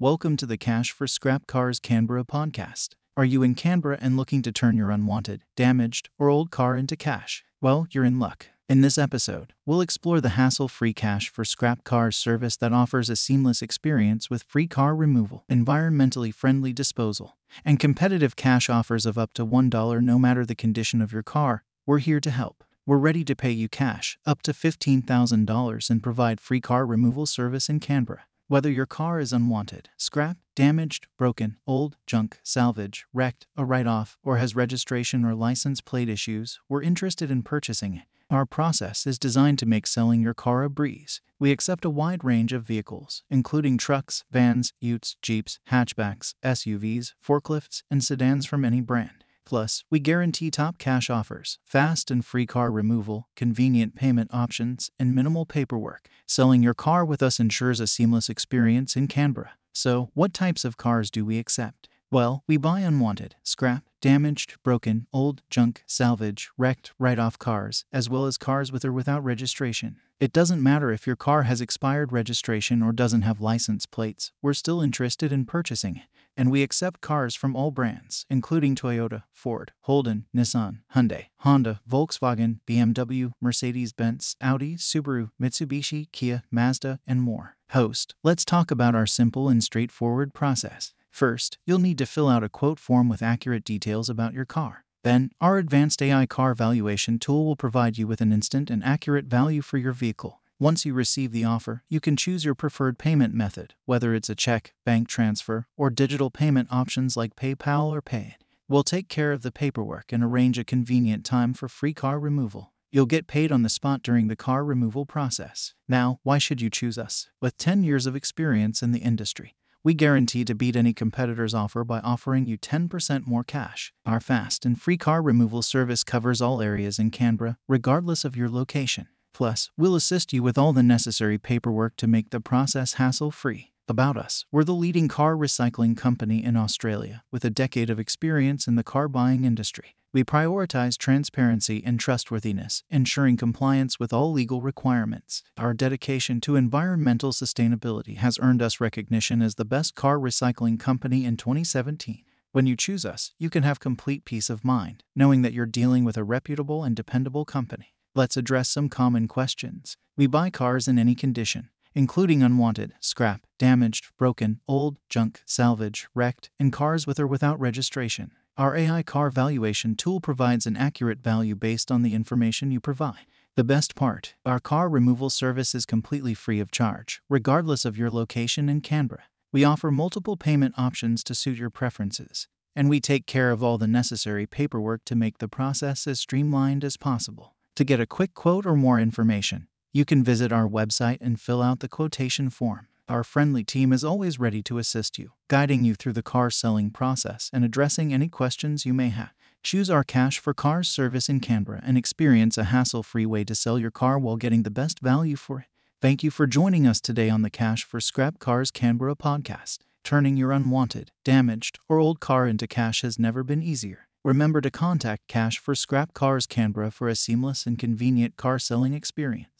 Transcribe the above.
Welcome to the Cash for Scrap Cars Canberra podcast. Are you in Canberra and looking to turn your unwanted, damaged, or old car into cash? Well, you're in luck. In this episode, we'll explore the hassle free cash for scrap cars service that offers a seamless experience with free car removal, environmentally friendly disposal, and competitive cash offers of up to $1 no matter the condition of your car. We're here to help. We're ready to pay you cash, up to $15,000, and provide free car removal service in Canberra. Whether your car is unwanted, scrap, damaged, broken, old, junk, salvage, wrecked, a write off, or has registration or license plate issues, we're interested in purchasing it. Our process is designed to make selling your car a breeze. We accept a wide range of vehicles, including trucks, vans, utes, jeeps, hatchbacks, SUVs, forklifts, and sedans from any brand. Plus, we guarantee top cash offers, fast and free car removal, convenient payment options, and minimal paperwork. Selling your car with us ensures a seamless experience in Canberra. So, what types of cars do we accept? Well, we buy unwanted, scrap, damaged, broken, old, junk, salvage, wrecked, write off cars, as well as cars with or without registration. It doesn't matter if your car has expired registration or doesn't have license plates, we're still interested in purchasing it. And we accept cars from all brands, including Toyota, Ford, Holden, Nissan, Hyundai, Honda, Volkswagen, BMW, Mercedes Benz, Audi, Subaru, Mitsubishi, Kia, Mazda, and more. Host, let's talk about our simple and straightforward process. First, you'll need to fill out a quote form with accurate details about your car. Then, our advanced AI car valuation tool will provide you with an instant and accurate value for your vehicle. Once you receive the offer, you can choose your preferred payment method, whether it's a check, bank transfer, or digital payment options like PayPal or Pay. We'll take care of the paperwork and arrange a convenient time for free car removal. You'll get paid on the spot during the car removal process. Now, why should you choose us? With 10 years of experience in the industry, we guarantee to beat any competitor's offer by offering you 10% more cash. Our fast and free car removal service covers all areas in Canberra, regardless of your location. Plus, we'll assist you with all the necessary paperwork to make the process hassle free. About us, we're the leading car recycling company in Australia, with a decade of experience in the car buying industry. We prioritize transparency and trustworthiness, ensuring compliance with all legal requirements. Our dedication to environmental sustainability has earned us recognition as the best car recycling company in 2017. When you choose us, you can have complete peace of mind, knowing that you're dealing with a reputable and dependable company. Let's address some common questions. We buy cars in any condition, including unwanted, scrap, damaged, broken, old, junk, salvage, wrecked, and cars with or without registration. Our AI car valuation tool provides an accurate value based on the information you provide. The best part our car removal service is completely free of charge, regardless of your location in Canberra. We offer multiple payment options to suit your preferences, and we take care of all the necessary paperwork to make the process as streamlined as possible. To get a quick quote or more information, you can visit our website and fill out the quotation form. Our friendly team is always ready to assist you, guiding you through the car selling process and addressing any questions you may have. Choose our Cash for Cars service in Canberra and experience a hassle free way to sell your car while getting the best value for it. Thank you for joining us today on the Cash for Scrap Cars Canberra podcast. Turning your unwanted, damaged, or old car into cash has never been easier. Remember to contact Cash for Scrap Cars Canberra for a seamless and convenient car selling experience.